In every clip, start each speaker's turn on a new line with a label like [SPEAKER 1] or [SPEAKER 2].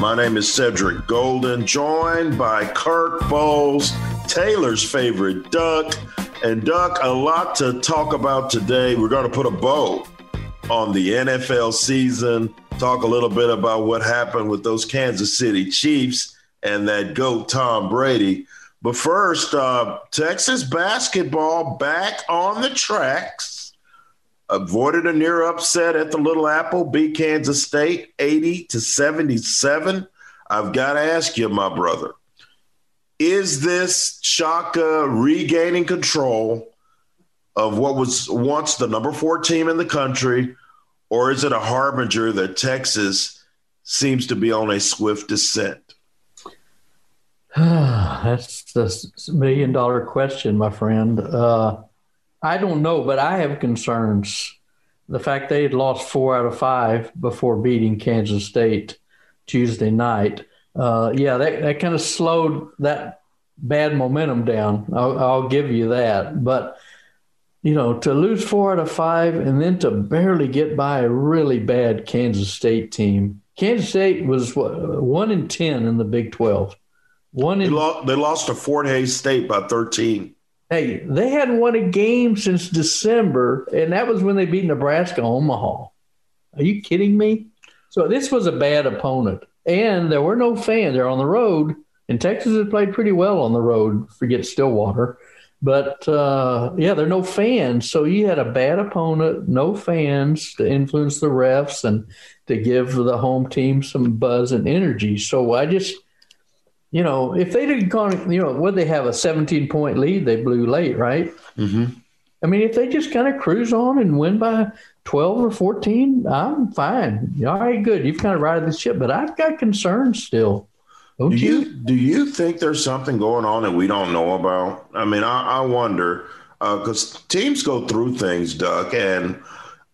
[SPEAKER 1] My name is Cedric Golden, joined by Kirk Bohls, Taylor's favorite Duck. And Duck, a lot to talk about today. We're going to put a bow on the NFL season, talk a little bit about what happened with those Kansas City Chiefs and that GOAT Tom Brady. But first, uh, Texas basketball back on the tracks. Avoided a near upset at the Little Apple, beat Kansas State 80 to 77. I've got to ask you, my brother, is this Shaka regaining control of what was once the number four team in the country, or is it a harbinger that Texas seems to be on a swift descent?
[SPEAKER 2] That's the million dollar question, my friend. Uh, I don't know, but I have concerns. The fact they had lost four out of five before beating Kansas State Tuesday night, uh, yeah, that, that kind of slowed that bad momentum down. I'll, I'll give you that. But, you know, to lose four out of five and then to barely get by a really bad Kansas State team. Kansas State was what, one in 10 in the Big 12. One in,
[SPEAKER 1] they, lost, they lost to Fort Hays State by 13.
[SPEAKER 2] Hey, they hadn't won a game since December, and that was when they beat Nebraska Omaha. Are you kidding me? So this was a bad opponent, and there were no fans. They're on the road, and Texas has played pretty well on the road. Forget Stillwater, but uh, yeah, there are no fans. So you had a bad opponent, no fans to influence the refs and to give the home team some buzz and energy. So I just you know, if they'd have gone, you know, would they have a 17 point lead? They blew late, right?
[SPEAKER 1] Mm-hmm.
[SPEAKER 2] I mean, if they just kind of cruise on and win by 12 or 14, I'm fine. All right, good. You've kind of righted the ship, but I've got concerns still. Don't
[SPEAKER 1] do
[SPEAKER 2] you?
[SPEAKER 1] you? Do you think there's something going on that we don't know about? I mean, I, I wonder because uh, teams go through things, Duck, and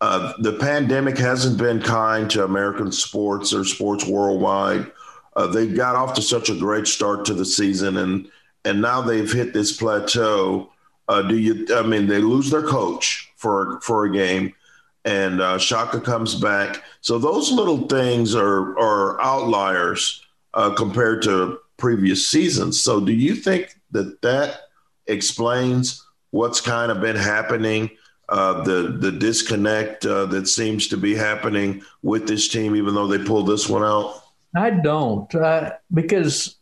[SPEAKER 1] uh, the pandemic hasn't been kind to American sports or sports worldwide. Uh, they got off to such a great start to the season, and and now they've hit this plateau. Uh, do you? I mean, they lose their coach for for a game, and uh, Shaka comes back. So those little things are are outliers uh, compared to previous seasons. So do you think that that explains what's kind of been happening? Uh, the the disconnect uh, that seems to be happening with this team, even though they pulled this one out.
[SPEAKER 2] I don't, uh, because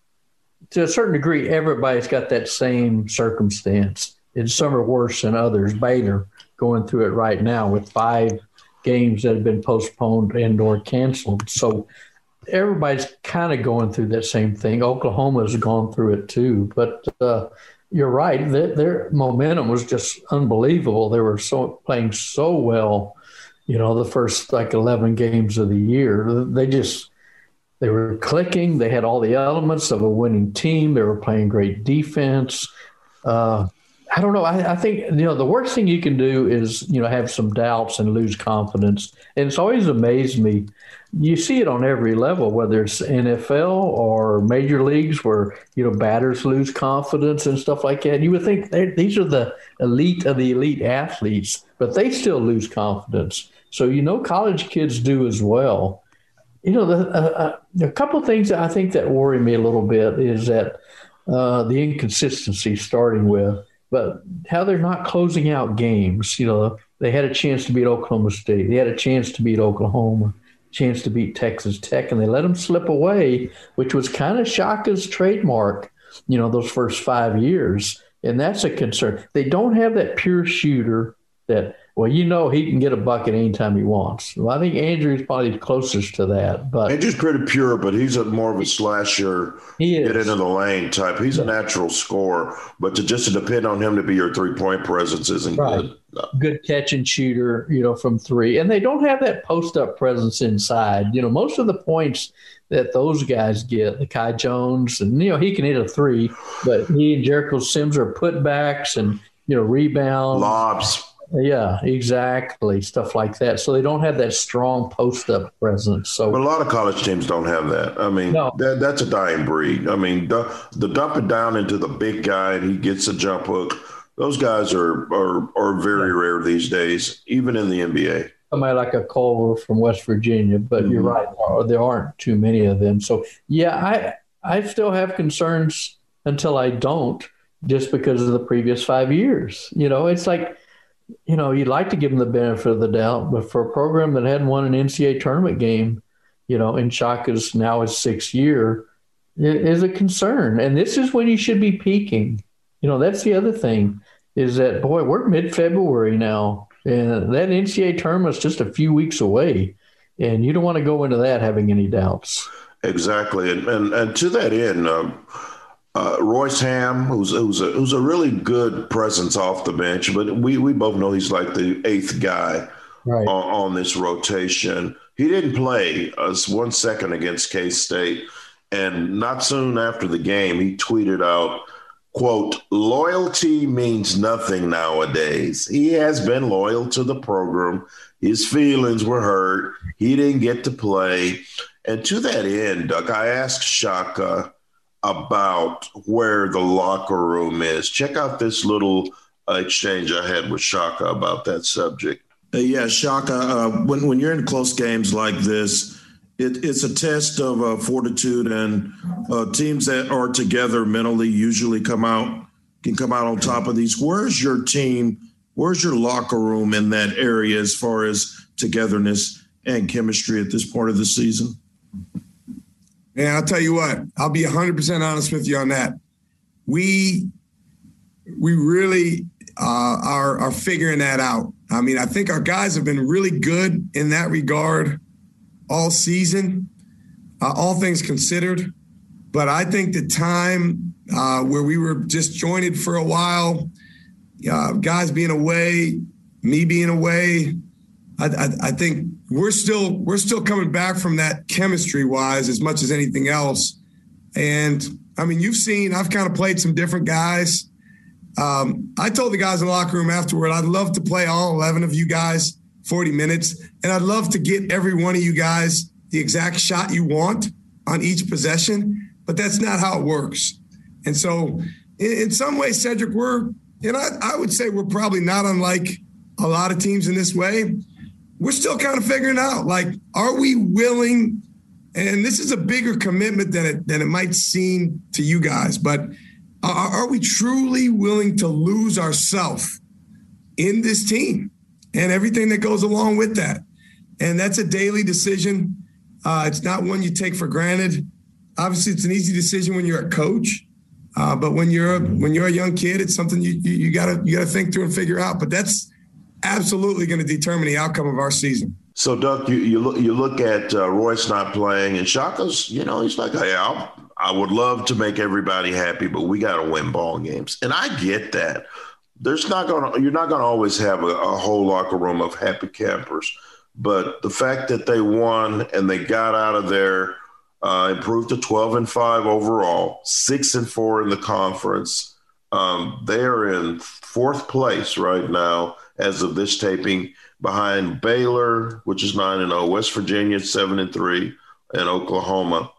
[SPEAKER 2] to a certain degree, everybody's got that same circumstance. And some are worse than others. Baylor going through it right now with five games that have been postponed and or canceled. So everybody's kind of going through that same thing. Oklahoma's gone through it too. But uh, you're right. Their, their, momentum was just unbelievable. They were so playing so well. You know, the first like 11 games of the year, they just they were clicking. They had all the elements of a winning team. They were playing great defense. Uh, I don't know. I, I, think you know the worst thing you can do is you know have some doubts and lose confidence. And it's always amazed me. You see it on every level, whether it's NFL or major leagues, where you know batters lose confidence and stuff like that. You would think these are the elite of the elite athletes, but they still lose confidence. So you know, college kids do as well you know, the, uh, uh, a couple of things that I think that worry me a little bit is that uh, the inconsistency starting with, but how they're not closing out games. You know, they had a chance to beat Oklahoma State, they had a chance to beat Oklahoma, chance to beat Texas Tech, and they let them slip away, which was kind of Shaka's trademark, you know, those first five years. And that's a concern. They don't have that pure shooter that well, you know he can get a bucket anytime he wants. Well, I think Andrew's probably closest to that. But
[SPEAKER 1] Andrew's pretty pure, but he's a more of a slasher,
[SPEAKER 2] he is.
[SPEAKER 1] get into the lane type. He's a natural scorer, but to just to depend on him to be your three point presence isn't
[SPEAKER 2] Right.
[SPEAKER 1] good. No.
[SPEAKER 2] good catch and shooter, you know, from three. And they don't have that post up presence inside. You know, most of the points that those guys get, the Kai Jones, and, you know, he can hit a three, but he and Jericho Sims are putbacks and, you know, rebounds.
[SPEAKER 1] Lobs.
[SPEAKER 2] Yeah, exactly. Stuff like that. So they don't have that strong post up presence. So
[SPEAKER 1] But a lot of college teams don't have that. I mean,
[SPEAKER 2] No.
[SPEAKER 1] that, that's a dying breed. I mean, the, the dump it down into the big guy and he gets a jump hook. Those guys are are, are very rare these days, even in the NBA.
[SPEAKER 2] somebody like a Culver from West Virginia, but you're right, uh, there aren't too many of them. So yeah, I I still have concerns until I don't, just because of the previous five years. You know, it's like, you know, you'd like to give them the benefit of the doubt, but for a program that hadn't won an NCAA tournament game, you know, in Shaka's now his sixth year, is a concern. And this is when you should be peaking. You know, that's the other thing is that boy, we're mid February now, and that NCAA tournament's just a few weeks away, and you don't want to go into that having any doubts.
[SPEAKER 1] Exactly, and and, and to that end, um, uh, Royce Hamm, who's who's a, who's a really good presence off the bench, but we we both know he's like the eighth guy
[SPEAKER 2] Right.
[SPEAKER 1] on, on this rotation. He didn't play us one second against K State, and not soon after the game, he tweeted out, "quote Loyalty means nothing nowadays. He has been loyal to the program. His feelings were hurt. He didn't get to play." And to that end, Duck, I asked Shaka about where the locker room is. Check out this little exchange I had with Shaka about that subject.
[SPEAKER 3] Uh, yeah, Shaka. Uh, when when you're in close games like this, it, it's a test of uh, fortitude, and uh, teams that are together mentally usually come out can come out on top of these. Where's your team? Where's your locker room in that area as far as togetherness and chemistry at this part of the season?
[SPEAKER 4] Man, I'll tell you what, I'll be 100% honest with you on that. We we really uh, are, are figuring that out. I mean, I think our guys have been really good in that regard all season, uh, all things considered. But I think the time uh, where we were disjointed for a while, uh, guys being away, me being away, I, I, I think we're still we're still coming back from that chemistry wise as much as anything else. And I mean, you've seen I've kind of played some different guys. Um, I told the guys in the locker room afterward, I'd love to play all 11 of you guys 40 minutes, and I'd love to get every one of you guys the exact shot you want on each possession, but that's not how it works. And so, in, in some ways, Cedric, we're, and I, I would say we're probably not unlike a lot of teams in this way. We're still kind of figuring out, like, are we willing? And this is a bigger commitment than it than it might seem to you guys, but are, are we truly willing to lose ourselves in this team and everything that goes along with that? And that's a daily decision. Uh, it's not one you take for granted. Obviously, it's an easy decision when you're a coach, uh, but when you're a, when you're a young kid, it's something you, you you gotta you gotta think through and figure out. But that's absolutely going to determine the outcome of our season.
[SPEAKER 1] So, Duck, you, you look you look at uh, Royce not playing, and Shaka's, you know, he's like, hey, I'll, I would love to make everybody happy, but we got to win ball games, and I get that. There's not gonna you're not gonna always have a, a whole locker room of happy campers, but the fact that they won and they got out of there, uh, improved to 12 and five overall, six and four in the conference. Um, they are in fourth place right now as of this taping behind Baylor, which is nine and zero, West Virginia at seven and three, and Oklahoma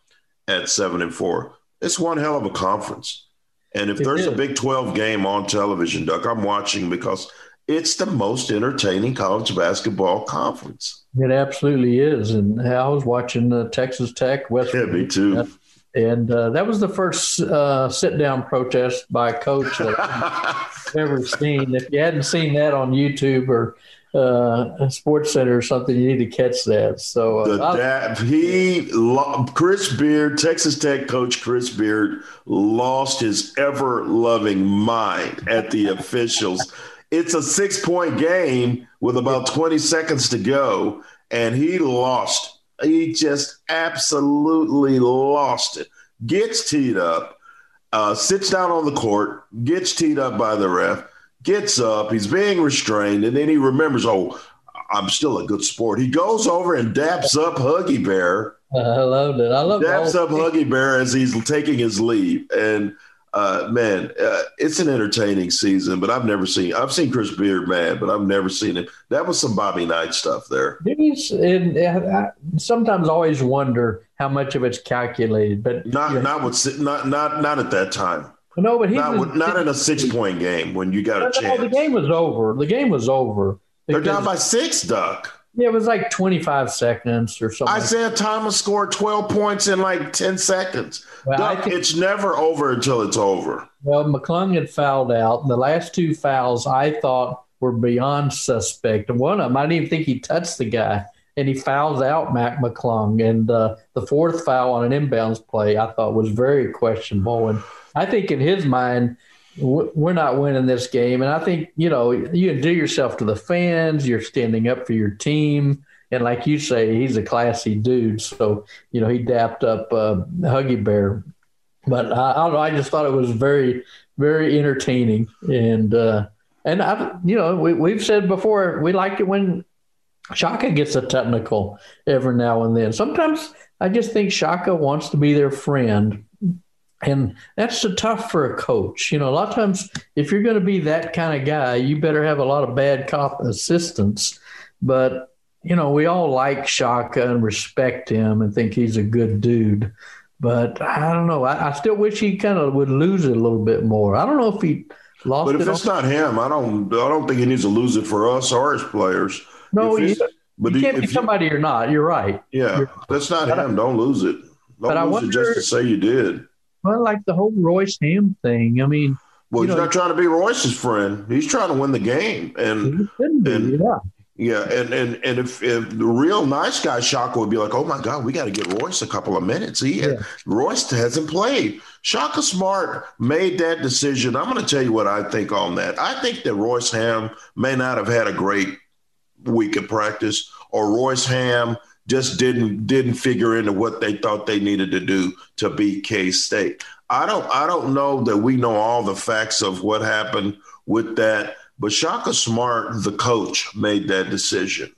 [SPEAKER 1] at seven and four. It's one hell of a conference. And if
[SPEAKER 2] It
[SPEAKER 1] there's a. Big Twelve game on television, Duck, I'm watching because it's the most entertaining college basketball conference.
[SPEAKER 2] It absolutely is. And I was watching uh, Texas Tech, West
[SPEAKER 1] Yeah, me too.
[SPEAKER 2] And uh, that was the first uh, sit down protest by a coach that I've ever seen. If you hadn't seen that on YouTube or uh, Sports Center or something, you need to catch that. So uh,
[SPEAKER 1] the dad, he Chris Beard, Texas Tech coach Chris Beard, lost his ever loving mind at the officials. It's a six point game with about 20 seconds to go, and he lost. He just absolutely lost it. Gets teed up, uh, sits down on the court, gets teed up by the ref gets up, he's being restrained, and then he remembers, oh, I'm still a good sport. He goes over and daps up Huggy Bear.
[SPEAKER 2] I loved it. I love
[SPEAKER 1] daps up Huggy Bear as he's taking his leave. And uh, man, uh, it's an entertaining season, but I've never seen. I've seen Chris Beard mad, but I've never seen him. That was some Bobby Knight stuff there.
[SPEAKER 2] And I sometimes always wonder how much of it's calculated, but
[SPEAKER 1] not you know, not with not not not at that time.
[SPEAKER 2] No, but he
[SPEAKER 1] not,
[SPEAKER 2] was,
[SPEAKER 1] not in a six point game when you got a chance.
[SPEAKER 2] No, the game was over. The game was over.
[SPEAKER 1] They're down by six, Duck.
[SPEAKER 2] Yeah, it was like 25 seconds or something.
[SPEAKER 1] Isaiah Thomas scored 12 points in like 10 seconds. Well, Duck, think, it's never over until it's over.
[SPEAKER 2] Well, McClung had fouled out. The last two fouls I thought were beyond suspect. One of them, I didn't even think he touched the guy. And he fouls out Mac McClung. And uh, the fourth foul on an inbounds play I thought was very questionable. And I think in his mind, we're not winning this game. And I think, you know, you do yourself to the fans, you're standing up for your team. And like you say, he's a classy dude. So, you know, he dapped up uh, Huggy Bear. But I, I, don't know. I just thought it was very, very entertaining. And, uh, and I, you know, we, we've said before, we like it when Shaka gets a technical every now and then. Sometimes I just think Shaka wants to be their friend and that's tough for a coach. You know, a lot of times if you're going to be that kind of guy, you better have a lot of bad cop assistants. But, you know, we all like Shaka and respect him and think he's a good dude. But I don't know. I, I still wish he kind of would lose it a little bit more. I don't know if he lost. It.
[SPEAKER 1] But if it's on- not him, I don't. I don't think he needs to lose it for us or his players.
[SPEAKER 2] No, you, but you can't be somebody you, or not. You're right.
[SPEAKER 1] Yeah,
[SPEAKER 2] you're,
[SPEAKER 1] that's not him. Don't lose it. Don't lose wonder, it just to say you did.
[SPEAKER 2] Well, like the whole Royce Hamm thing. I mean,
[SPEAKER 1] well, he's know, not trying to be Royce's friend. He's trying to win the game, and, and
[SPEAKER 2] yeah.
[SPEAKER 1] Yeah, and and and if, if the real nice guy Shaka would be like, oh my God, we got to get Royce a couple of minutes. He yeah. Royce hasn't played. Shaka Smart made that decision. I'm going to tell you what I think on that. I think that Royce Hamm may not have had a great week of practice, or Royce Hamm just didn't didn't figure into what they thought they needed to do to beat K State. I don't I don't know that we know all the facts of what happened with that, but Shaka Smart, the coach, made that decision,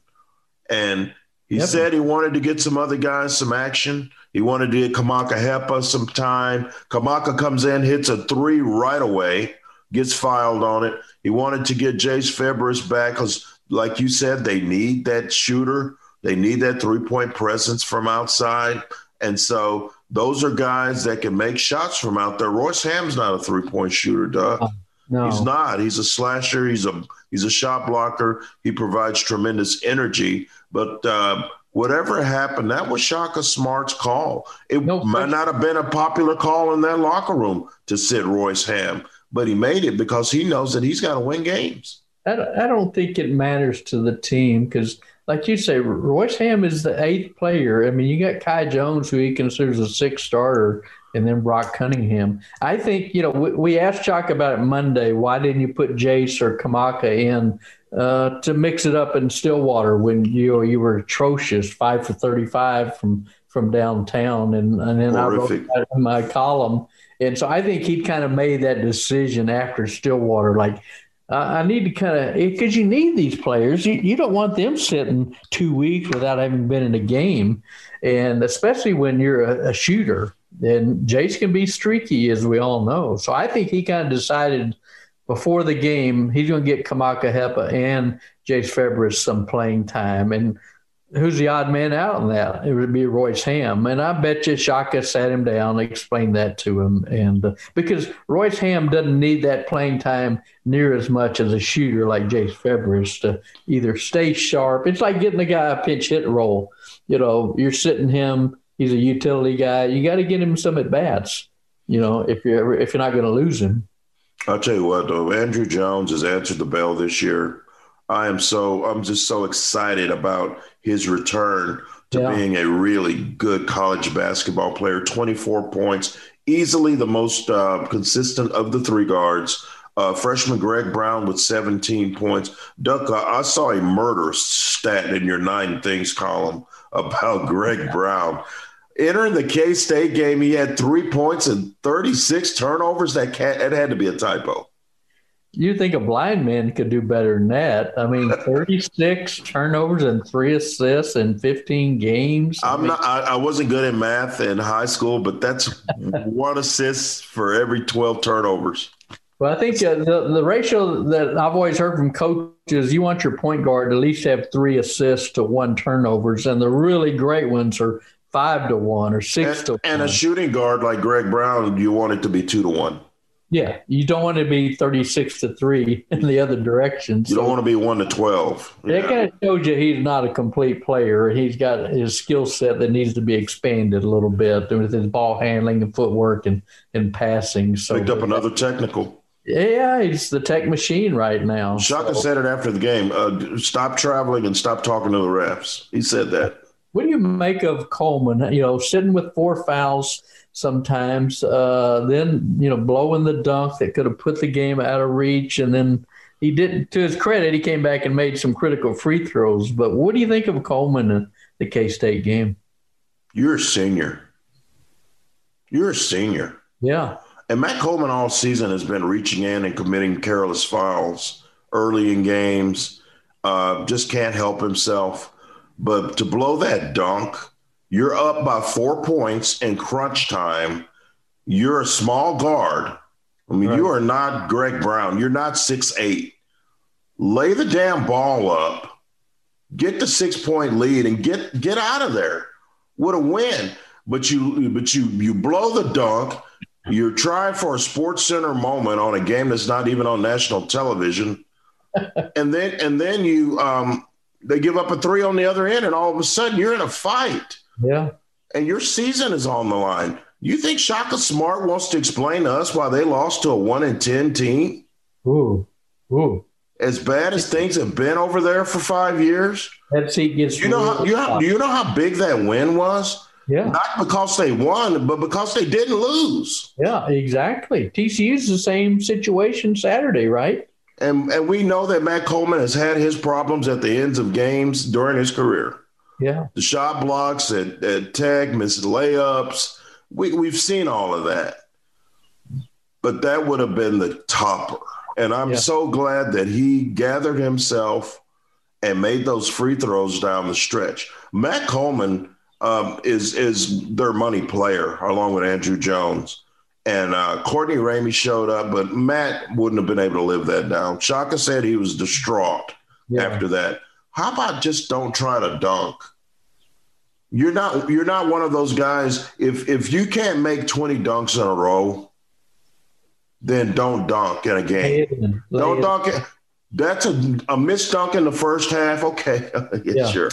[SPEAKER 1] and he yep. said he wanted to get some other guys some action. He wanted to get Kamaka Hepa some time. Kamaka comes in, hits a three right away, gets filed on it. He wanted to get Jace Febres back because, like you said, they need that shooter they need that three point presence from outside. And so those are guys that can make shots from out there. Royce Hamm's not a three point shooter, duh. Uh, no. He's not. He's a slasher. He's a he's a shot blocker. He provides tremendous energy. But uh, whatever happened, that was Shaka Smart's call. It no might not have been a popular call in that locker room to sit Royce Hamm, but he made it because he knows that he's got to win games.
[SPEAKER 2] I don't think it matters to the team because – like you say, Royce Hamm is the eighth player. I mean, you got Kai Jones, who he considers a sixth starter, and then Brock Cunningham. I think, you know, we, we asked Chuck about it Monday. Why didn't you put Jace or Kamaka in uh, to mix it up in Stillwater when you you were atrocious, five for 35 from from downtown? And, and then Horrific. I wrote that in my column. And so I think he kind of made that decision after Stillwater, like, I need to kind of eh, because you need these players. You, you don't want them sitting two weeks without having been in a game, and especially when you're a, a shooter. And Jace can be streaky, as we all know. So I think he kind of decided before the game he's going to get Kamaka Hepa and Jace Febres some playing time, and who's the odd man out on that? It would be Royce Hamm. And I bet you Shaka sat him down and explained that to him. And uh, because Royce Hamm doesn't need that playing time near as much as a shooter like Jace Febres to either stay sharp. It's like getting a guy a pinch hit role. You know, you're sitting him, he's a utility guy. You got to get him some at bats, you know, if you're ever, if you're not going to lose him.
[SPEAKER 1] I'll tell you what, though, Andrew Jones has answered the bell this year I am so I'm just so excited about his return to
[SPEAKER 2] Yeah.
[SPEAKER 1] being a really good college basketball player. 24 points, easily the most uh, consistent of the three guards. Uh, freshman Greg Brown with 17 points. Duck, I I saw a murder stat in your nine things column about Greg Brown. Entering the K State game, he had three points and 36 turnovers. That cat, it had to be a typo.
[SPEAKER 2] You think a blind man could do better than that? I mean, 36 turnovers and three assists in 15 games. I
[SPEAKER 1] I'm
[SPEAKER 2] mean,
[SPEAKER 1] not. I, I wasn't good in math in high school, but that's one assist for every 12 turnovers.
[SPEAKER 2] Well, I think uh, the the ratio that I've always heard from coaches, you want your point guard to at least have three assists to one turnovers, and the really great ones are five to one or six
[SPEAKER 1] And,
[SPEAKER 2] to
[SPEAKER 1] and
[SPEAKER 2] one.
[SPEAKER 1] a shooting guard like Greg Brown, you want it to be two to one.
[SPEAKER 2] Yeah, you don't want to be thirty six to three in the other direction.
[SPEAKER 1] You don't want to be one to 12.
[SPEAKER 2] That kind of shows you he's not a complete player. He's got his skill set that needs to be expanded a little bit with his ball handling and footwork and, and passing. So
[SPEAKER 1] Picked up another technical.
[SPEAKER 2] Yeah, he's the tech machine right now.
[SPEAKER 1] Shaka
[SPEAKER 2] So-
[SPEAKER 1] said it after the game. Uh, stop traveling and stop talking to the refs. He said that.
[SPEAKER 2] What do you make of Coleman? You know, sitting with four fouls sometimes, uh, then you know, blowing the dunk that could have put the game out of reach, and then he didn't. To his credit, he came back and made some critical free throws. But what do you think of Coleman in the K State game?
[SPEAKER 1] You're a senior. You're a senior.
[SPEAKER 2] Yeah,
[SPEAKER 1] And Matt Coleman all season has been reaching in and committing careless fouls early in games. Uh, just can't help himself. But to blow that dunk, you're up by four points in crunch time. You're a small guard. I mean, you are not Greg Brown. You're not six eight. Lay the damn ball up, get the six point lead, and get get out of there with a win. But you but you you blow the dunk. You're trying for a sports center moment on a game that's not even on national television. and then and then you um they give up a three on the other end, and all of a sudden you're in a fight
[SPEAKER 2] yeah.
[SPEAKER 1] and your season is on the line. You think Shaka Smart wants to explain to us why they lost to a one in ten team?
[SPEAKER 2] Ooh, ooh.
[SPEAKER 1] As bad as things have been over there for five years,
[SPEAKER 2] That seat gets.
[SPEAKER 1] you know how you know, do you know how big that win was?
[SPEAKER 2] yeah.
[SPEAKER 1] Not because they won, but because they didn't lose.
[SPEAKER 2] Yeah, exactly. TCU's the same situation Saturday, right?
[SPEAKER 1] And and we know that Matt Coleman has had his problems at the ends of games during his career.
[SPEAKER 2] Yeah.
[SPEAKER 1] The shot blocks at, at Tech, missed layups. We we've seen all of that. But that would have been the topper. And I'm
[SPEAKER 2] Yeah.
[SPEAKER 1] so glad that he gathered himself and made those free throws down the stretch. Matt Coleman um, is is their money player along with Andrew Jones. And uh, Courtney Ramey showed up, but Matt wouldn't have been able to live that down. Shaka said he was distraught
[SPEAKER 2] Yeah.
[SPEAKER 1] after that. How about just don't try to dunk? You're not you're not one of those guys. If if you can't make 20 dunks in a row, then don't dunk in a game.
[SPEAKER 2] Lay it in. Lay
[SPEAKER 1] Don't
[SPEAKER 2] it-
[SPEAKER 1] dunk it. That's a, a missed dunk in the first half. Okay, yeah,
[SPEAKER 2] Yeah.
[SPEAKER 1] sure.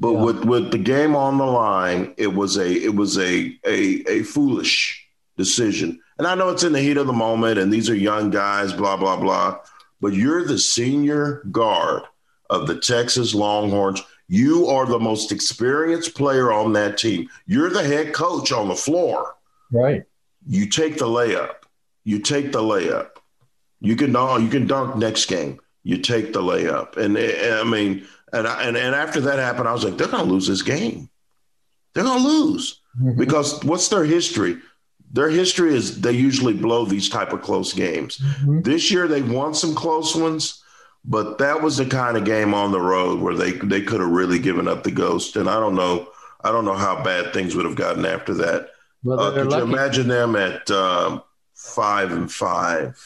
[SPEAKER 1] But
[SPEAKER 2] Yeah.
[SPEAKER 1] with with the game on the line, it was a it was a a a foolish decision. And I know it's in the heat of the moment, and these are young guys, blah blah blah. But you're the senior guard of the Texas Longhorns. You are the most experienced player on that team. You're the head coach on the floor
[SPEAKER 2] Right.
[SPEAKER 1] you take the layup. You take the layup. You can dunk. You can dunk next game. You take the layup, and, and I mean, and, I- and and after that happened, I was like, they're gonna lose this game. They're gonna lose
[SPEAKER 2] Mhm.
[SPEAKER 1] because what's their history? Their history is they usually blow these type of close games.
[SPEAKER 2] Mhm.
[SPEAKER 1] This year they won some close ones, but that was the kind of game on the road where they they could have really given up the ghost. And I don't know, I don't know how bad things would have gotten after that.
[SPEAKER 2] Well,
[SPEAKER 1] Uh, could you imagine them at um, five and five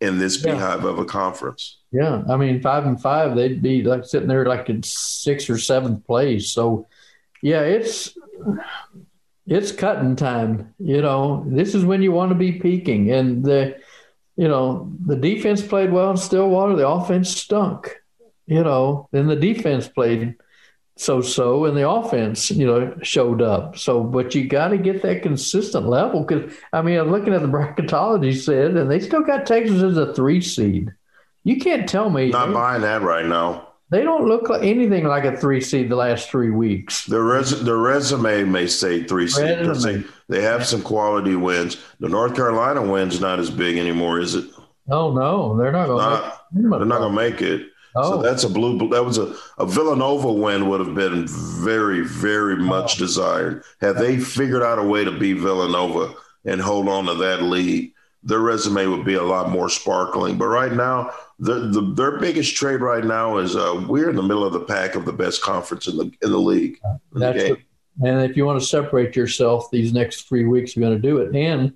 [SPEAKER 1] in this
[SPEAKER 2] Yeah.
[SPEAKER 1] beehive of a conference?
[SPEAKER 2] Yeah, I mean, five and five, they'd be like sitting there like in sixth or seventh place. So, yeah, it's it's cutting time. You know, this is when you want to be peaking, and the you know the defense played well in Stillwater. The offense stunk. You know, then the defense played so-so, and the offense you know showed up. So, but you got to get that consistent level because I mean, I'm looking at the bracketology said, and they still got Texas as a three seed. You can't tell me
[SPEAKER 1] Not buying that right now.
[SPEAKER 2] They don't look like anything like a three seed the last three weeks.
[SPEAKER 1] Their, res- the resume may say three seed. They, they have some quality wins. The North Carolina win's not as big anymore, is it?
[SPEAKER 2] Oh no, they're not going.
[SPEAKER 1] They're not going to make it. So
[SPEAKER 2] Oh,
[SPEAKER 1] that's a blue. That was a, a Villanova win would have been very, very oh. much desired. Had they figured out a way to beat Villanova and hold on to that lead, their resume would be a lot more sparkling. But right now, the, the their biggest trade right now is uh, we're in the middle of the pack of the best conference in the in the league. in the
[SPEAKER 2] and if you want to separate yourself these next three weeks, you're going to do it. And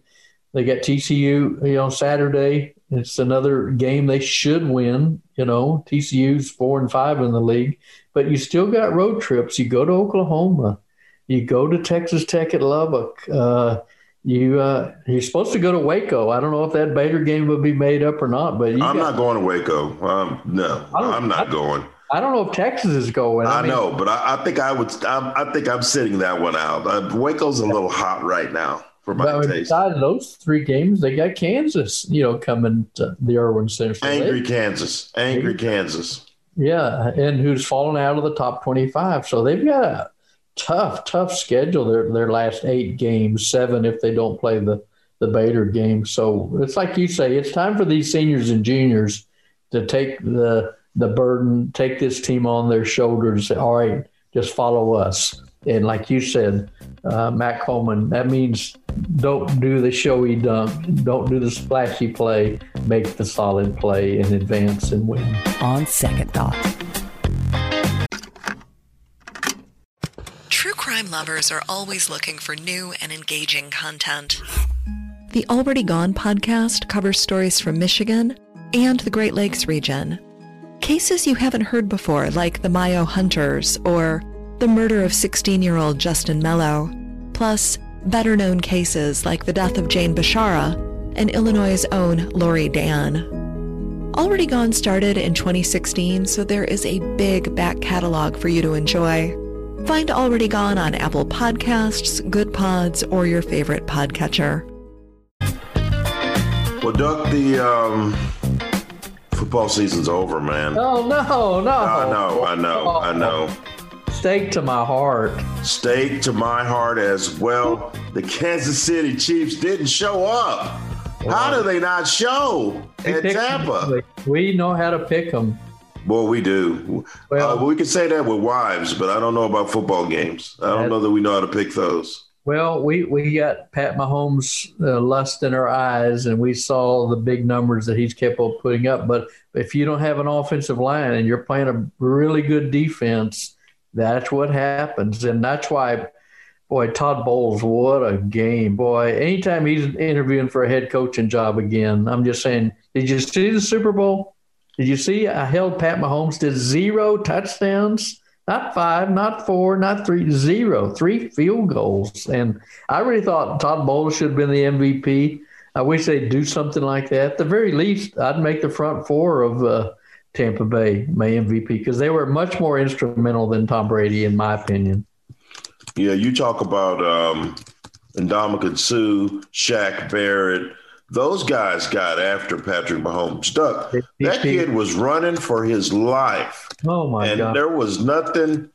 [SPEAKER 2] they got TCU, you know, Saturday. It's another game they should win. You know, TCU's four and five in the league, but you still got road trips. You go to Oklahoma, you go to Texas Tech at Lubbock. Uh, you uh, you're supposed to go to Waco. I don't know if that Baylor game would be made up or not, but
[SPEAKER 1] I'm
[SPEAKER 2] got-
[SPEAKER 1] not going to Waco. Um, no,
[SPEAKER 2] I
[SPEAKER 1] I'm not
[SPEAKER 2] I-
[SPEAKER 1] going.
[SPEAKER 2] I don't know if Texas is going.
[SPEAKER 1] I,
[SPEAKER 2] mean,
[SPEAKER 1] know, but I, I think I would. I'm, I think I'm sitting that one out. Uh, Waco's a little hot right now for my
[SPEAKER 2] But
[SPEAKER 1] taste.
[SPEAKER 2] besides those three games, they got Kansas, you know, coming to the Erwin Center.
[SPEAKER 1] Angry Kansas. Angry Kansas.
[SPEAKER 2] yeah, and who's fallen out of the top twenty-five. So they've got tough, tough schedule. Their their last eight games, seven if they don't play the the Baylor game. So it's like you say, it's time for these seniors and juniors to take the the burden, take this team on their shoulders. Say, All right, just follow us. And like you said, uh, Matt Coleman, that means don't do the showy dunk, don't do the splashy play, make the solid play and advance and win.
[SPEAKER 5] On second thought.
[SPEAKER 6] Lovers are always looking for new and engaging content.
[SPEAKER 7] The Already Gone podcast covers stories from Michigan and the Great Lakes region. Cases you haven't heard before, like the Mayo Hunters or the murder of 16 year old Justin Mello, plus better known cases like the death of Jane Bashara and Illinois' own Lori Dan. Already Gone started in 2016, so there is a big back catalog for you to enjoy. Find Already Gone on Apple Podcasts, Good Pods, or your favorite podcatcher.
[SPEAKER 1] Well, Duck, the um, football season's over, man.
[SPEAKER 2] Oh no, no!
[SPEAKER 1] I know, I know, I know.
[SPEAKER 2] Stake to my heart.
[SPEAKER 1] Stake to my heart as well. The Kansas City Chiefs didn't show up. How do they not show
[SPEAKER 2] We
[SPEAKER 1] at
[SPEAKER 2] pick 'em.
[SPEAKER 1] Tampa?
[SPEAKER 2] We know how to pick them.
[SPEAKER 1] Well, we do.
[SPEAKER 2] Well-
[SPEAKER 1] uh, we can say that with wives, but I don't know about football games. I don't know that we know how to pick those.
[SPEAKER 2] Well, we, we got Pat Mahomes' uh, lust in our eyes, and we saw the big numbers that he's capable of putting up. But if you don't have an offensive line and you're playing a really good defense, that's what happens. And that's why, boy, Todd Bowles, what a game. Boy, anytime he's interviewing for a head coaching job again, I'm just saying, did you see the Super Bowl? Did you see I held Pat Mahomes to zero touchdowns? Not five, not four, not three, zero, three field goals. And I really thought Todd Bowles should have been the MVP. I wish they'd do something like that. At the very least, I'd make the front four of uh, Tampa Bay my MVP because they were much more instrumental than Tom Brady, in my opinion.
[SPEAKER 1] Yeah, you talk about um, Ndamukong Suh, Shaq Barrett. Those guys got after Patrick Mahomes. Duck, that kid was running for his life.
[SPEAKER 2] Oh my
[SPEAKER 1] and
[SPEAKER 2] God!
[SPEAKER 1] there was nothing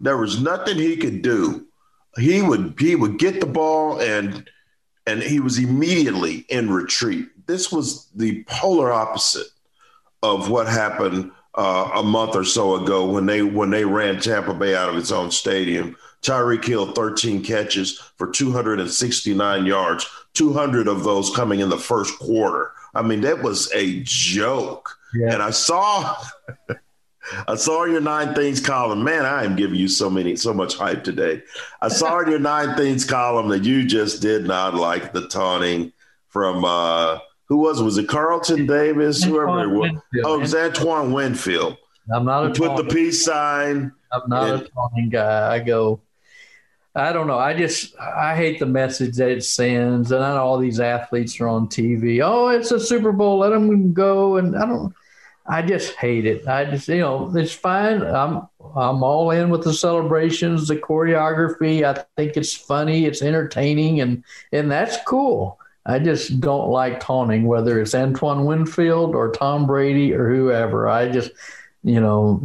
[SPEAKER 1] there was nothing he could do he would he would get the ball and and he was immediately in retreat this was the polar opposite of what happened uh, a month or so ago when they when they ran Tampa Bay out of its own stadium Tyreek Hill 13 catches for 269 yards 200 of those coming in the first quarter I mean that was a joke
[SPEAKER 2] Yeah.
[SPEAKER 1] and I saw I saw your nine things column. Man, I am giving you so many, so much hype today. I saw in your nine things column that you just did not like the taunting from uh who was it? Was it Carlton Davis? Whoever it was.
[SPEAKER 2] Winfield.
[SPEAKER 1] Oh, it was Antoine Winfield.
[SPEAKER 2] I'm not a
[SPEAKER 1] put the peace sign.
[SPEAKER 2] I'm not
[SPEAKER 1] and-
[SPEAKER 2] a taunting guy. I go. I don't know. I just I hate the message that it sends, and I know all these athletes are on TV. Oh, it's a Super Bowl. Let them go. And I don't. I just hate it. I just you know it's fine. I'm I'm all in with the celebrations, the choreography. I think it's funny, it's entertaining, and and that's cool. I just don't like taunting, whether it's Antoine Winfield or Tom Brady or whoever. I just, you know,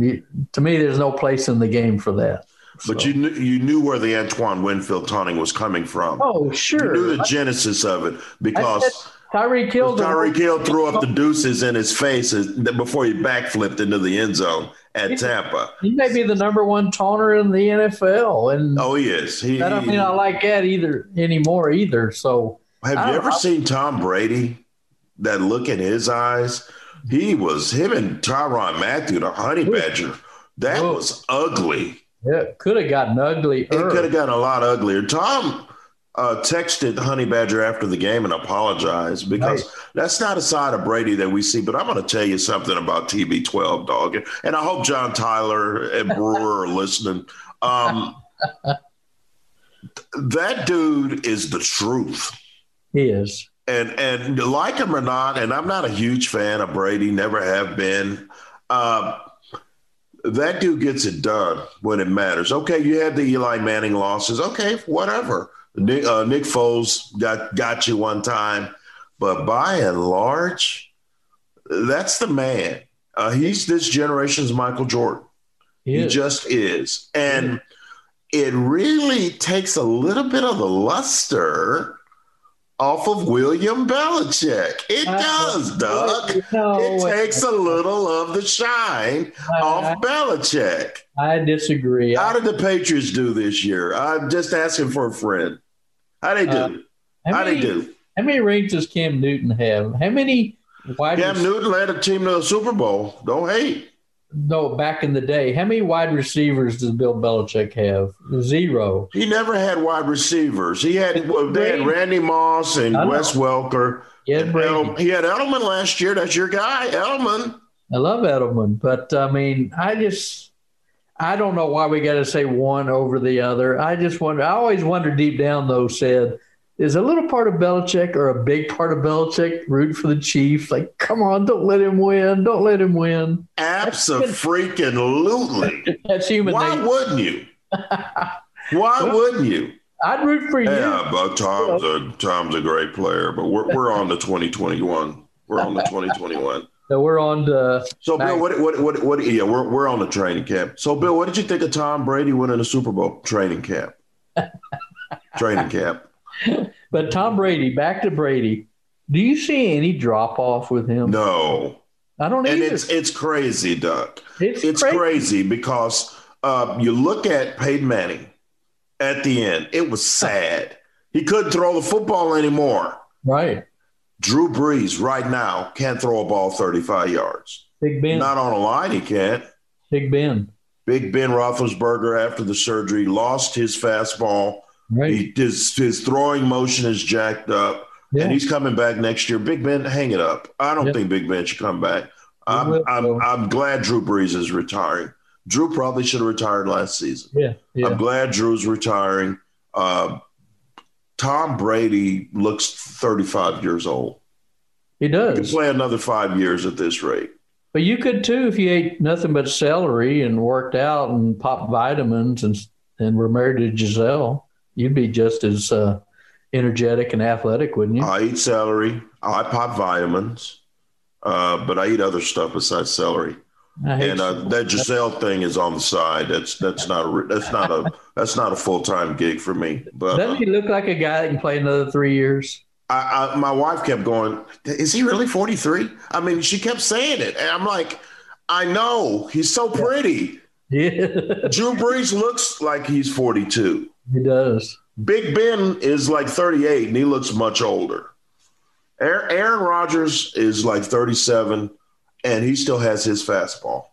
[SPEAKER 2] to me, there's no place in the game for that.
[SPEAKER 1] But so. you knew you knew where the Antoine Winfield taunting was coming from.
[SPEAKER 2] Oh, sure.
[SPEAKER 1] You knew the genesis of it because
[SPEAKER 2] Tyreek Hill.
[SPEAKER 1] Tyreek Hill threw up the deuces in his face before he backflipped into the end zone at he, Tampa.
[SPEAKER 2] He may be the number one taunter in the NFL, and
[SPEAKER 1] oh, he is. He,
[SPEAKER 2] I don't mean I like that either anymore either. So,
[SPEAKER 1] have you ever seen Tom Brady? That look in his eyes, he was him and Tyrann Mathieu, the honey badger. That was ugly.
[SPEAKER 2] Yeah, could have gotten ugly.
[SPEAKER 1] It could have gotten a lot uglier. Tom uh, texted Honey Badger after the game and apologized because right. that's not a side of Brady that we see. But I'm going to tell you something about TB12, dog. And I hope John Tyler and Brewer are listening. Um, that dude is the truth.
[SPEAKER 2] He is.
[SPEAKER 1] And and like him or not, and I'm not a huge fan of Brady, never have been. Uh, that dude gets it done when it matters. Okay, you had the Eli Manning losses. Okay, whatever. Nick, uh, Nick Foles got got you one time, but by and large, that's the man. Uh, he's this generation's Michael Jordan. He, he just is, and it really takes a little bit of the luster off of William Belichick. It does, Doug. No, it takes a little of the shine off Belichick.
[SPEAKER 2] I disagree.
[SPEAKER 1] How did the Patriots do this year? I'm just asking for a friend. How they do? Uh, how, how many, they do?
[SPEAKER 2] How many rings does Cam Newton have? How many
[SPEAKER 1] wide Cam Newton led a team to the Super Bowl. Don't hate.
[SPEAKER 2] No, back in the day, how many wide receivers does Bill Belichick have? Zero.
[SPEAKER 1] He never had wide receivers. He had they had Randy Moss and Wes Welker. He had, Edel, he had Edelman last year. That's your guy, Edelman.
[SPEAKER 2] I love Edelman, but I mean, I just I don't know why we got to say one over the other. I just wonder. I always wonder deep down, though, said is a little part of Belichick or a big part of Belichick root for the Chiefs? Like, come on, don't let him win. Don't let him win.
[SPEAKER 1] Absolutely.
[SPEAKER 2] That's human.
[SPEAKER 1] Why nature. wouldn't you? Why wouldn't you?
[SPEAKER 2] I'd root for you.
[SPEAKER 1] Yeah, but Tom's a Tom's a great player, but we're we're on the 2021. We're on the 2021.
[SPEAKER 2] So we're on to.
[SPEAKER 1] So Bill, what, what what what? Yeah, we're we're on the training camp. So Bill, what did you think of Tom Brady winning the Super Bowl training camp? training camp.
[SPEAKER 2] But Tom Brady, back to Brady. Do you see any drop off with him?
[SPEAKER 1] No,
[SPEAKER 2] I don't.
[SPEAKER 1] And
[SPEAKER 2] either.
[SPEAKER 1] it's it's crazy, Duck. It's, it's crazy. crazy because uh, you look at Peyton Manning at the end. It was sad. He couldn't throw the football anymore.
[SPEAKER 2] Right.
[SPEAKER 1] Drew Brees right now can't throw a ball 35 yards.
[SPEAKER 2] Big Ben.
[SPEAKER 1] Not on a line, he can't.
[SPEAKER 2] Big Ben.
[SPEAKER 1] Big Ben Roethlisberger after the surgery lost his fastball. Right. He, his, his throwing motion is jacked up. Yeah. And he's coming back next year. Big Ben, hang it up. I don't think Big Ben should come back. I'm, I'm, I'm glad Drew Brees is retiring. Drew probably should have retired last season.
[SPEAKER 2] Yeah, yeah.
[SPEAKER 1] I'm glad Drew's retiring. Uh, Tom Brady looks 35 years old.
[SPEAKER 2] He does.
[SPEAKER 1] He can play another five years at this rate.
[SPEAKER 2] But you could too if you ate nothing but celery and worked out and popped vitamins and and were married to Gisele. You'd be just as uh, energetic and athletic, wouldn't you?
[SPEAKER 1] I eat celery. I pop vitamins, uh, but I eat other stuff besides celery and uh, that Gisele thing is on the side. That's that's not a that's not a that's not a full time gig for me. But
[SPEAKER 2] doesn't he look like a guy that can play another three years?
[SPEAKER 1] I, I, my wife kept going. Is he really forty three? I mean, she kept saying it, and I'm like, I know he's so pretty.
[SPEAKER 2] Yeah.
[SPEAKER 1] Drew Brees looks like he's forty two.
[SPEAKER 2] He does.
[SPEAKER 1] Big Ben is like thirty eight, and he looks much older. Aaron Rodgers is like thirty seven and he still has his fastball.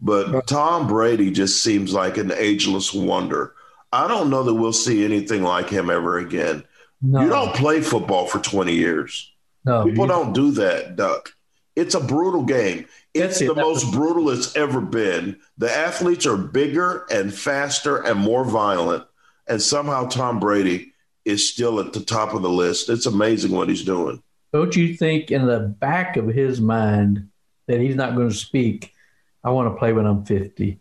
[SPEAKER 1] But Tom Brady just seems like an ageless wonder. I don't know that we'll see anything like him ever again. No. You don't play football for 20 years.
[SPEAKER 2] No,
[SPEAKER 1] People don't do that, Duck. It's a brutal game. It's the most brutal it's ever been. The athletes are bigger and faster and more violent. And somehow Tom Brady is still at the top of the list. It's amazing what he's doing.
[SPEAKER 2] Don't you think in the back of his mind that he's not going to speak. I want to play when I'm 50.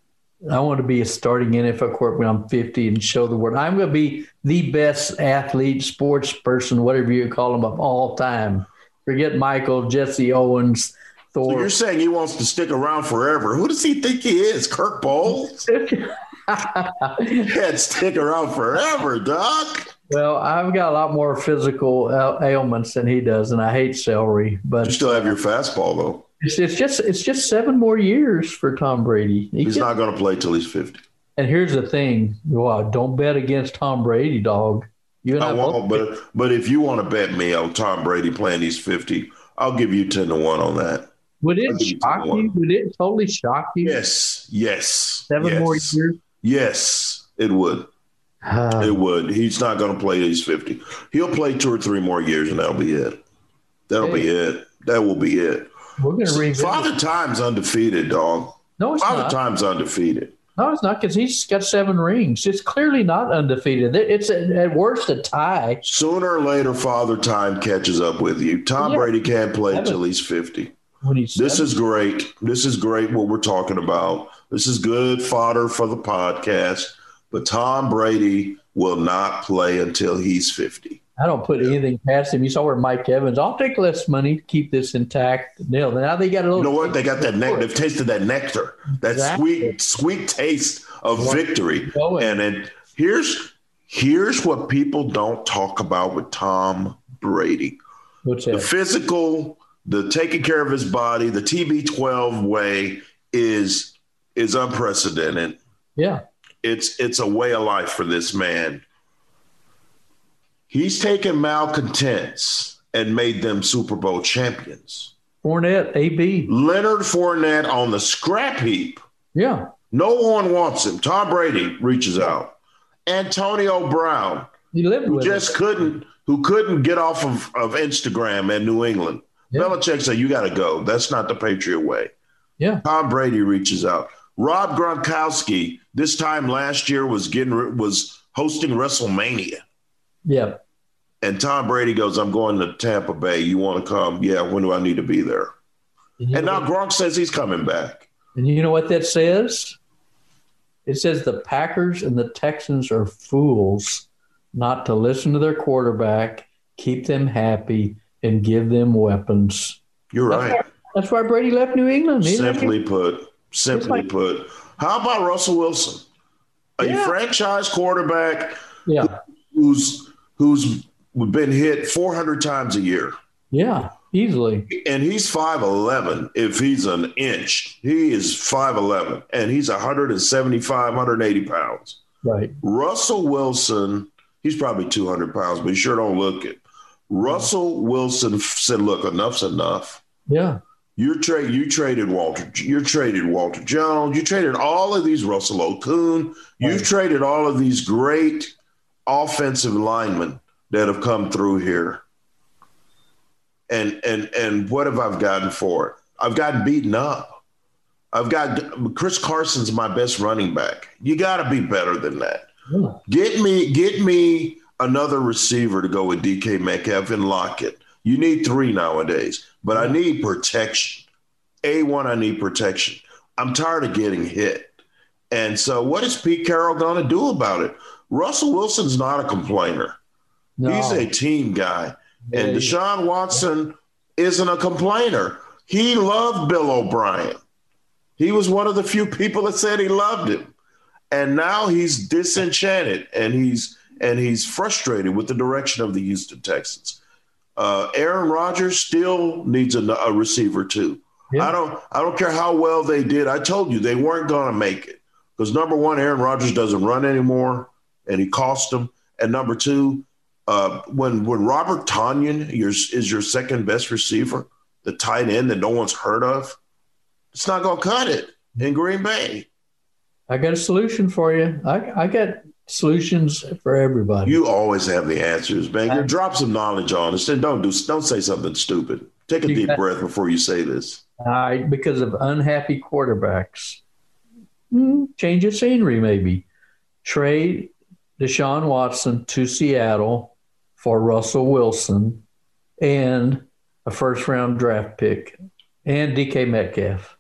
[SPEAKER 2] I want to be a starting NFL quarterback when I'm 50 and show the world. I'm going to be the best athlete, sports person, whatever you call them, of all time. Forget Michael, Jesse Owens, Thor.
[SPEAKER 1] So you're saying he wants to stick around forever. Who does he think he is? Kirk Bohls? can't stick around forever, Doc.
[SPEAKER 2] Well, I've got a lot more physical ailments than he does, and I hate celery. But
[SPEAKER 1] you still have your fastball, though.
[SPEAKER 2] It's, it's just it's just seven more years for Tom Brady.
[SPEAKER 1] He he's can, not going to play till he's fifty.
[SPEAKER 2] And here's the thing: well, don't bet against Tom Brady, dog.
[SPEAKER 1] You and I, I won't, but but if you want to bet me on Tom Brady playing he's fifty, I'll give you ten to one on that.
[SPEAKER 2] Would it shock you? you? Would it totally shock you?
[SPEAKER 1] Yes, yes.
[SPEAKER 2] Seven
[SPEAKER 1] yes.
[SPEAKER 2] more years.
[SPEAKER 1] Yes, it would. Uh, it would. He's not going to play he's 50. He'll play two or three more years, and that'll be it. That'll hey. be it. That will be it.
[SPEAKER 2] We're going to revisit.
[SPEAKER 1] Father Time's undefeated, dog.
[SPEAKER 2] No, it's
[SPEAKER 1] Father
[SPEAKER 2] not.
[SPEAKER 1] Time's undefeated.
[SPEAKER 2] No, it's not because he's got seven rings. It's clearly not undefeated. It's at worst a tie.
[SPEAKER 1] Sooner or later, Father Time catches up with you. Tom yeah. Brady can't play until he's 50. When he's this is great. This is great what we're talking about. This is good fodder for the podcast. But Tom Brady will not play until he's 50.
[SPEAKER 2] I don't put anything past him. You saw where Mike Evans. I'll take less money to keep this intact. Nil. Now they got a little.
[SPEAKER 1] You know what? They got that. Ne- they've tasted that nectar, that exactly. sweet, sweet taste of what victory. And then here's here's what people don't talk about with Tom Brady. The physical, the taking care of his body, the TB12 way is is unprecedented.
[SPEAKER 2] Yeah.
[SPEAKER 1] It's it's a way of life for this man. He's taken malcontents and made them Super Bowl champions.
[SPEAKER 2] Fournette, AB.
[SPEAKER 1] Leonard Fournette on the scrap heap.
[SPEAKER 2] Yeah.
[SPEAKER 1] No one wants him. Tom Brady reaches out. Antonio Brown,
[SPEAKER 2] he lived
[SPEAKER 1] who just it. couldn't who couldn't get off of, of Instagram in New England. Yeah. Belichick said, "You got to go. That's not the Patriot way."
[SPEAKER 2] Yeah.
[SPEAKER 1] Tom Brady reaches out. Rob Gronkowski this time last year was getting was hosting WrestleMania.
[SPEAKER 2] Yeah.
[SPEAKER 1] And Tom Brady goes, "I'm going to Tampa Bay. You want to come? Yeah. When do I need to be there?" And, and now Gronk says he's coming back.
[SPEAKER 2] And you know what that says? It says the Packers and the Texans are fools not to listen to their quarterback, keep them happy, and give them weapons.
[SPEAKER 1] You're
[SPEAKER 2] that's
[SPEAKER 1] right.
[SPEAKER 2] Why, that's why Brady left New England.
[SPEAKER 1] Simply put, Simply like, put, how about Russell Wilson, a yeah. franchise quarterback
[SPEAKER 2] yeah.
[SPEAKER 1] who's who's been hit 400 times a year?
[SPEAKER 2] Yeah, easily.
[SPEAKER 1] And he's 5'11 if he's an inch. He is 5'11 and he's 175, 180 pounds.
[SPEAKER 2] Right.
[SPEAKER 1] Russell Wilson, he's probably 200 pounds, but he sure don't look it. Russell Wilson said, look, enough's enough.
[SPEAKER 2] Yeah.
[SPEAKER 1] You trade you traded Walter you traded Walter Jones, you traded all of these Russell Okung, you've traded all of these great offensive linemen that have come through here. And and and what have I gotten for it? I've gotten beaten up. I've got Chris Carson's my best running back. You got to be better than that. Yeah. Get me get me another receiver to go with DK Metcalf and Lockett. You need three nowadays, but I need protection. A1, I need protection. I'm tired of getting hit. And so, what is Pete Carroll going to do about it? Russell Wilson's not a complainer. No. He's a team guy. Yeah, and Deshaun Watson isn't a complainer. He loved Bill O'Brien. He was one of the few people that said he loved him. And now he's disenchanted and he's and he's frustrated with the direction of the Houston Texans. Uh, Aaron Rodgers still needs a, a receiver too. Yeah. I don't I don't care how well they did. I told you they weren't going to make it because number one, Aaron Rodgers doesn't run anymore, and he cost them. And number two, uh, when when Robert Tonyan your, is your second best receiver, the tight end that no one's heard of, it's not going to cut it in Green Bay.
[SPEAKER 2] I got a solution for you. I, I got solutions for everybody.
[SPEAKER 1] You always have the answers, man. You drop some knowledge on us. And don't do don't say something stupid. Take a deep breath before you say this.
[SPEAKER 2] All right, because of unhappy quarterbacks. Hmm, change of scenery, maybe. Trade Deshaun Watson to Seattle for Russell Wilson and a first round draft pick and DK Metcalf.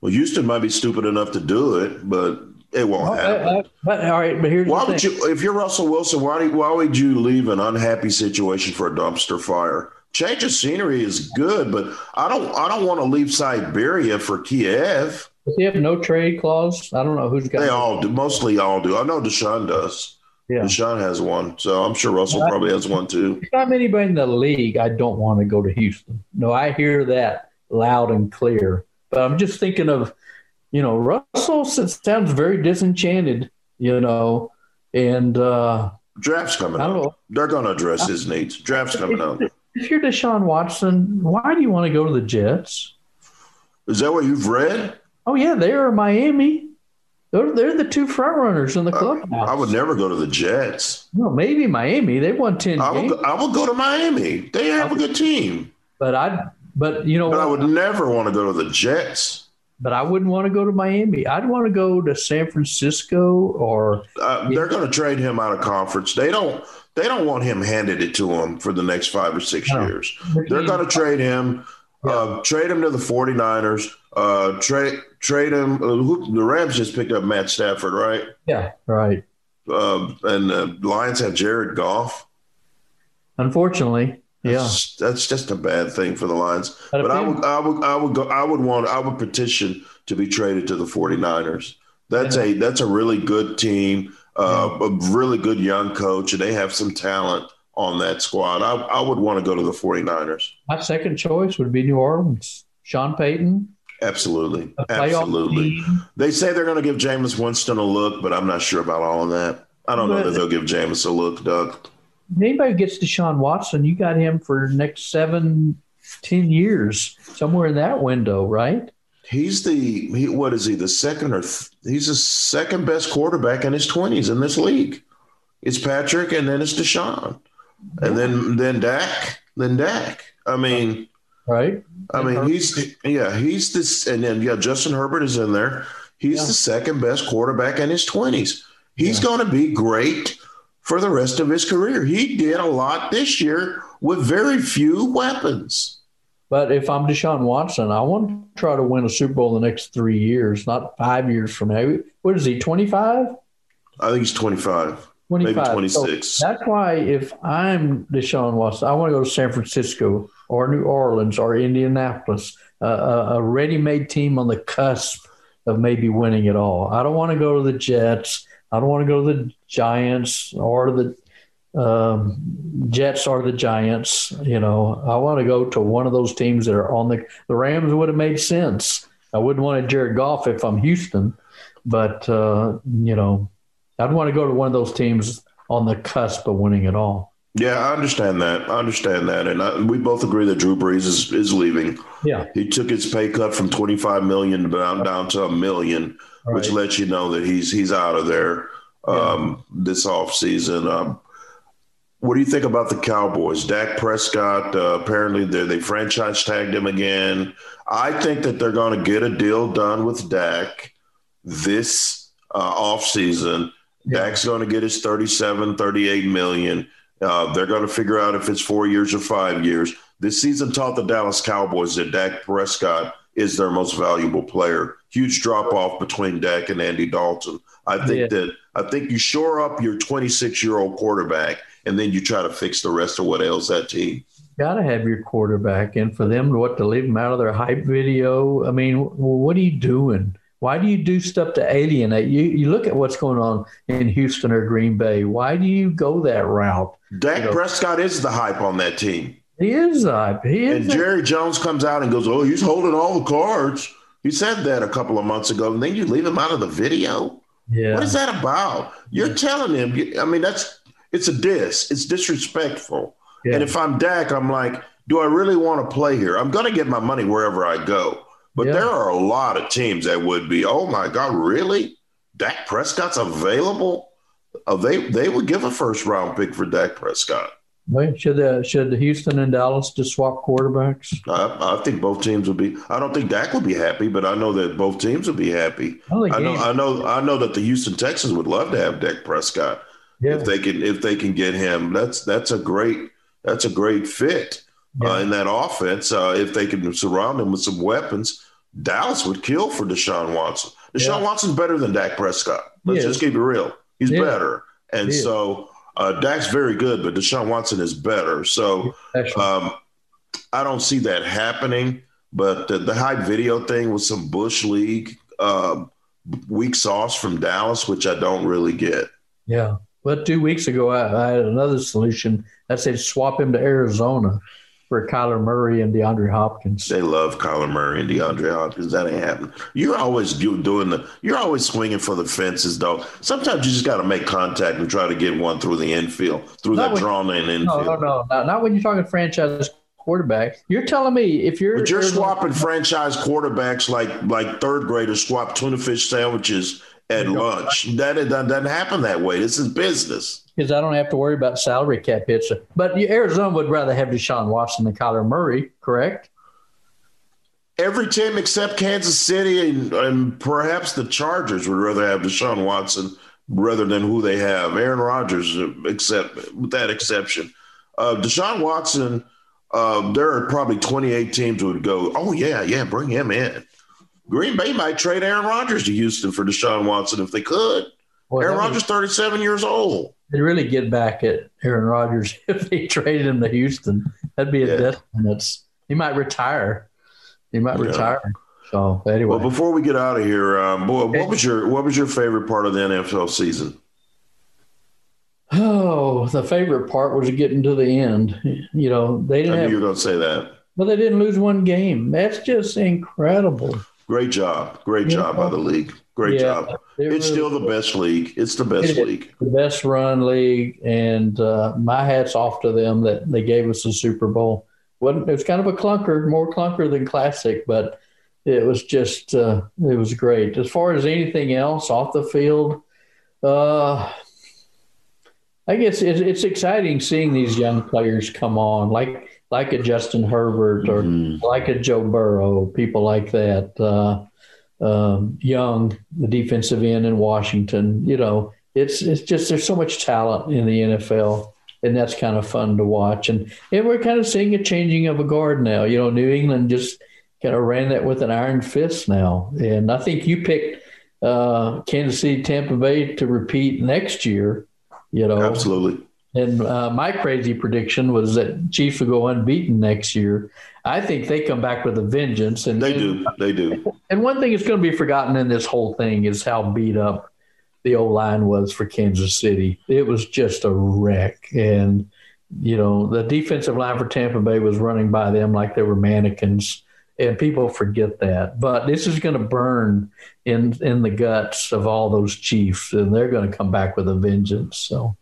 [SPEAKER 1] Well, Houston might be stupid enough to do it, but it won't happen.
[SPEAKER 2] uh, but all right, but here's
[SPEAKER 1] Why
[SPEAKER 2] the
[SPEAKER 1] would
[SPEAKER 2] thing.
[SPEAKER 1] you, if you're Russell Wilson, why, why would you leave an unhappy situation for a dumpster fire? Change of scenery is good, but I don't, I don't want to leave Siberia for Kiev.
[SPEAKER 2] Does he have no trade clause? I don't know who's got.
[SPEAKER 1] They
[SPEAKER 2] it.
[SPEAKER 1] all do, mostly all do. I know Deshaun does.
[SPEAKER 2] Yeah.
[SPEAKER 1] Deshaun has one, so I'm sure Russell probably has one too.
[SPEAKER 2] If I'm anybody in the league, I don't want to go to Houston. No, I hear that loud and clear. But I'm just thinking of, you know, Russell sounds very disenchanted, you know, and uh,
[SPEAKER 1] Draft's coming
[SPEAKER 2] I don't
[SPEAKER 1] up.
[SPEAKER 2] know.
[SPEAKER 1] They're going to address his needs. Draft's coming up.
[SPEAKER 2] if you're Deshaun Watson, why do you want to go to the Jets?
[SPEAKER 1] Is that what you've read?
[SPEAKER 2] Oh yeah, they are Miami. They're, they're the two front runners in the clubhouse.
[SPEAKER 1] I would never go to the Jets.
[SPEAKER 2] Well, maybe Miami. They won ten
[SPEAKER 1] I would, I would go to Miami. They have a good team,
[SPEAKER 2] but I. But you know,
[SPEAKER 1] but I would never want to go to the Jets.
[SPEAKER 2] But I wouldn't want to go to Miami. I'd want to go to San Francisco or
[SPEAKER 1] Uh, they're going to trade him out of conference. They don't. They don't want him handed it to them for the next five or six
[SPEAKER 2] No.
[SPEAKER 1] years. They're going to trade him. Uh, trade him to the 49ers. Uh, trade trade him. Uh, who, the Rams just picked up Matt Stafford, right?
[SPEAKER 2] yeah, right.
[SPEAKER 1] Uh, and the Lions have Jared Goff.
[SPEAKER 2] Unfortunately, yeah.
[SPEAKER 1] That's, that's just a bad thing for the Lions.
[SPEAKER 2] But
[SPEAKER 1] But, I would, I would, I would go. I would want. I would petition to be traded to the 49ers. That's a that's a really good team, uh, a really good young coach, and they have some talent on that squad. I, I would want to go to the 49ers.
[SPEAKER 2] My second choice would be New Orleans. Sean Payton,
[SPEAKER 1] Absolutely, absolutely.
[SPEAKER 2] team.
[SPEAKER 1] They say they're going to give Jameis Winston a look, but I'm not sure about all of that. I don't know that they'll give Jameis a look, Doug.
[SPEAKER 2] Anybody gets Deshaun Watson, you got him for next seven, ten years, somewhere in that window, right?
[SPEAKER 1] He's the he, what is he the second or th- he's the second best quarterback in his twenties in this league. It's Patrick and then it's Deshaun, and then then Dak, then Dak. I mean,
[SPEAKER 2] Right?
[SPEAKER 1] I mean uh-huh. he's yeah he's this and then yeah Justin Herbert is in there. He's
[SPEAKER 2] Yeah.
[SPEAKER 1] the second best quarterback in his twenties. He's going to be great for the rest of his career. He did a lot this year with very few weapons.
[SPEAKER 2] But if I'm Deshaun Watson, I want to try to win a Super Bowl in the next three years, not five years from now. What is he, 25?
[SPEAKER 1] I think he's twenty five.
[SPEAKER 2] 25.
[SPEAKER 1] Maybe
[SPEAKER 2] So
[SPEAKER 1] 26.
[SPEAKER 2] that's why if I'm Deshaun Watson, I want to go to San Francisco or New Orleans or Indianapolis, uh, a, a ready-made team on the cusp of maybe winning it all. I don't want to go to the Jets. I don't want to go to the Giants or the um, Jets or the Giants. You know, I want to go to one of those teams that are on the. The Rams would have made sense. I wouldn't want to Jared Goff if I'm Houston, but uh, you know, I'd want to go to one of those teams on the cusp of winning it all.
[SPEAKER 1] Yeah, I understand that. I understand that, and I, we both agree that Drew Brees is, is leaving.
[SPEAKER 2] Yeah,
[SPEAKER 1] He took his pay cut from twenty five million down down to a million, which
[SPEAKER 2] Right.
[SPEAKER 1] lets you know that he's he's out of there um, this off season. Um, what do you think about the Cowboys? Dak Prescott uh, apparently they they franchise tagged him again. I think that they're going to get a deal done with Dak this uh, off season. Dak's going to get his 37, 38 million. Uh, they're going to figure out if it's four years or five years. This season taught the Dallas Cowboys that Dak Prescott is their most valuable player. Huge drop off between Dak and Andy Dalton. I think
[SPEAKER 2] Yeah.
[SPEAKER 1] that I think you shore up your 26 year old quarterback and then you try to fix the rest of what ails that team.
[SPEAKER 2] got to have your quarterback, and for them to what to leave them out of their hype video. I mean, what are you doing? Why do you do stuff to alienate? You you look at what's going on in Houston or Green Bay. Why do you go that route?
[SPEAKER 1] Dak
[SPEAKER 2] You know-
[SPEAKER 1] Prescott is the hype on that team.
[SPEAKER 2] He is the hype. He is.
[SPEAKER 1] And Jerry Jones comes out and goes, "Oh, he's holding all the cards." He said that a couple of months ago, and then you leave him out of the video.
[SPEAKER 2] yeah.
[SPEAKER 1] What is that about? You're telling him. I mean, that's it's a diss. It's disrespectful.
[SPEAKER 2] Yeah.
[SPEAKER 1] And if I'm Dak, I'm like, do I really want to play here? I'm going to get my money wherever I go. But
[SPEAKER 2] Yeah.
[SPEAKER 1] there are a lot of teams that would be, oh my God, really? Dak Prescott's available? Uh, they they would give a first round pick for Dak Prescott.
[SPEAKER 2] Well, should the should the Houston and Dallas just swap quarterbacks?
[SPEAKER 1] I, I think both teams would be. I don't think Dak would be happy, but I know that both teams would be happy.
[SPEAKER 2] I
[SPEAKER 1] I know. I know. I know that the Houston Texans would love to have Dak Prescott
[SPEAKER 2] Yeah.
[SPEAKER 1] if they can. If they can get him, that's that's a great. That's a great fit uh, in that offense. Uh, if they can surround him with some weapons, Dallas would kill for Deshaun Watson. Deshaun
[SPEAKER 2] Yeah.
[SPEAKER 1] Watson's better than Dak Prescott. Let's just keep it real. He's
[SPEAKER 2] Yeah.
[SPEAKER 1] better. And so uh, Dak's very good, but Deshaun Watson is better. So um, I don't see that happening. But the, the hype video thing with some Bush League um, weak sauce from Dallas, which I don't really get.
[SPEAKER 2] Yeah. But two weeks ago, I, I had another solution. I said swap him to Arizona for Kyler Murray and DeAndre Hopkins.
[SPEAKER 1] They love Kyler Murray and DeAndre Hopkins. That ain't happening. You're always doing the. You're always swinging for the fences, though. Sometimes you just got to make contact and try to get one through the infield, through
[SPEAKER 2] Not
[SPEAKER 1] that drawn-in
[SPEAKER 2] No,
[SPEAKER 1] infield.
[SPEAKER 2] no, no, not, not when you're talking franchise quarterback. You're telling me if you're
[SPEAKER 1] But you're swapping franchise quarterbacks like like third graders swap tuna fish sandwiches at lunch. That it doesn't doesn't happen that way. This is business.
[SPEAKER 2] Because I don't have to worry about salary cap hits. But Arizona would rather have Deshaun Watson than Kyler Murray, correct?
[SPEAKER 1] Every team except Kansas City and, and perhaps the Chargers would rather have Deshaun Watson rather than who they have. Aaron Rodgers, except with that exception. Uh, Deshaun Watson, uh, there are probably 28 teams would go, oh, yeah, yeah, bring him in. Green Bay might trade Aaron Rodgers to Houston for Deshaun Watson if they could.
[SPEAKER 2] Well,
[SPEAKER 1] Aaron Rodgers, 37 years old.
[SPEAKER 2] They'd really get back at Aaron Rodgers if they traded him to Houston. That'd be a
[SPEAKER 1] Yeah.
[SPEAKER 2] death sentence. He might retire. He might
[SPEAKER 1] Yeah.
[SPEAKER 2] retire. So anyway,
[SPEAKER 1] Well, before we get out of here, um, boy, what was your what was your favorite part of the NFL season?
[SPEAKER 2] oh, the favorite part was getting to the end. You know, they
[SPEAKER 1] I
[SPEAKER 2] didn't
[SPEAKER 1] knew
[SPEAKER 2] have,
[SPEAKER 1] you were going to say that.
[SPEAKER 2] but they didn't lose one game. That's just incredible.
[SPEAKER 1] Great job. Great
[SPEAKER 2] Yeah.
[SPEAKER 1] job by the league. Great
[SPEAKER 2] Yeah,
[SPEAKER 1] job.
[SPEAKER 2] it
[SPEAKER 1] It's
[SPEAKER 2] really
[SPEAKER 1] still the best league. It's the best
[SPEAKER 2] It
[SPEAKER 1] league.
[SPEAKER 2] the best run league, and uh, my hats off to them that they gave us the Super Bowl. wasn't It was kind of a clunker, more clunker than classic, but it was just uh, it was great. As far as anything else off the field, uh, I guess it's, it's exciting seeing these young players come on, like like a Justin Herbert or
[SPEAKER 1] Mhm.
[SPEAKER 2] like a Joe Burrow, people like that. Uh, um, Young, the defensive end in Washington. You know, it's it's just there's so much talent in the NFL, and that's kind of fun to watch. And and we're kind of seeing a changing of a guard now. You know, New England just kind of ran that with an iron fist now, and I think you picked uh, Kansas City, Tampa Bay to repeat next year. You know,
[SPEAKER 1] Absolutely.
[SPEAKER 2] And uh, my crazy prediction was that Chiefs would go unbeaten next year. I think they come back with a vengeance, and
[SPEAKER 1] They do. They do.
[SPEAKER 2] and one thing that's going to be forgotten in this whole thing is how beat up the O line was for Kansas City. It was just a wreck. And, you know, the defensive line for Tampa Bay was running by them like they were mannequins. And people forget that. But this is going to burn in in the guts of all those Chiefs, and they're going to come back with a vengeance. So,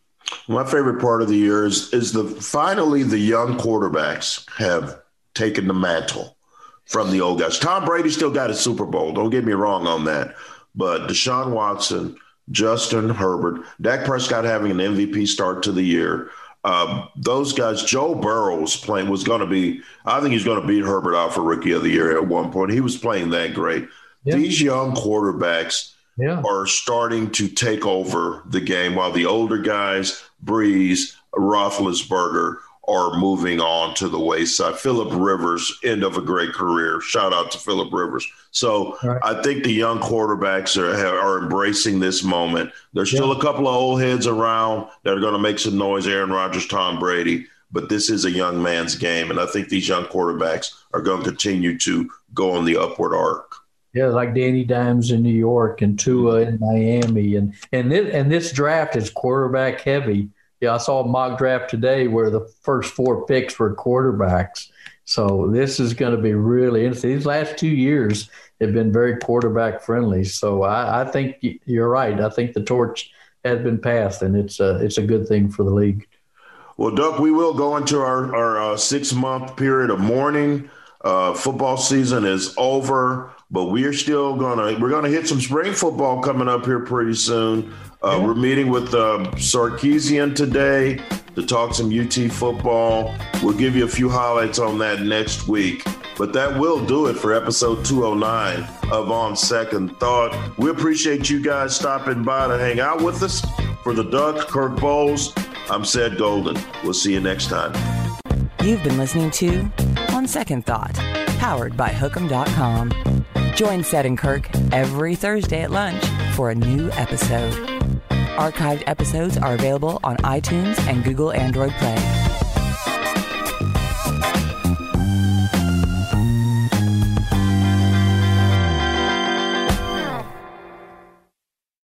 [SPEAKER 1] My favorite part of the year is is the finally the young quarterbacks have taken the mantle from the old guys. Tom Brady still got his Super Bowl. Don't get me wrong on that. But Deshaun Watson, Justin Herbert, Dak Prescott having an MVP start to the year. Uh, those guys, Joe Burrow was playing was going to be. I think he's going to beat Herbert out for Rookie of the Year at one point. He was playing that great.
[SPEAKER 2] Yeah.
[SPEAKER 1] These young quarterbacks
[SPEAKER 2] yeah.
[SPEAKER 1] are starting to take over the game while the older guys, Brees, Roethlisberger, are moving on to the wayside. Philip Rivers, end of a great career. Shout out to Philip Rivers. So
[SPEAKER 2] Right.
[SPEAKER 1] I think the young quarterbacks are are embracing this moment. There's still a couple of old heads around that are going to make some noise. Aaron Rodgers, Tom Brady. But this is a young man's game, and I think these young quarterbacks are going to continue to go on the upward arc.
[SPEAKER 2] Yeah, like Danny Dimes in New York and Tua in Miami, and and this and this draft is quarterback heavy. Yeah, I saw a mock draft today where the first four picks were quarterbacks. So this is going to be really interesting. These last two years have been very quarterback friendly. So I, I think you're right. I think the torch has been passed, and it's a it's a good thing for the league.
[SPEAKER 1] Well, Doug, we will go into our, our uh, six month period of mourning. Uh, football season is over, but we are still gonna we're gonna hit some spring football coming up here pretty soon. Uh, We're meeting with uh, Sarkisian today to talk some UT football. We'll give you a few highlights on that next week. But that will do it for episode 209 of On Second Thought. We appreciate you guys stopping by to hang out with us. For the Duck, Kirk Bohls, I'm Ced Golden. We'll see you next time.
[SPEAKER 5] You've been listening to On Second Thought, powered by Hookem.com. Join Ced and Kirk every Thursday at lunch for a new episode. Archived episodes are available on iTunes and Google Android Play.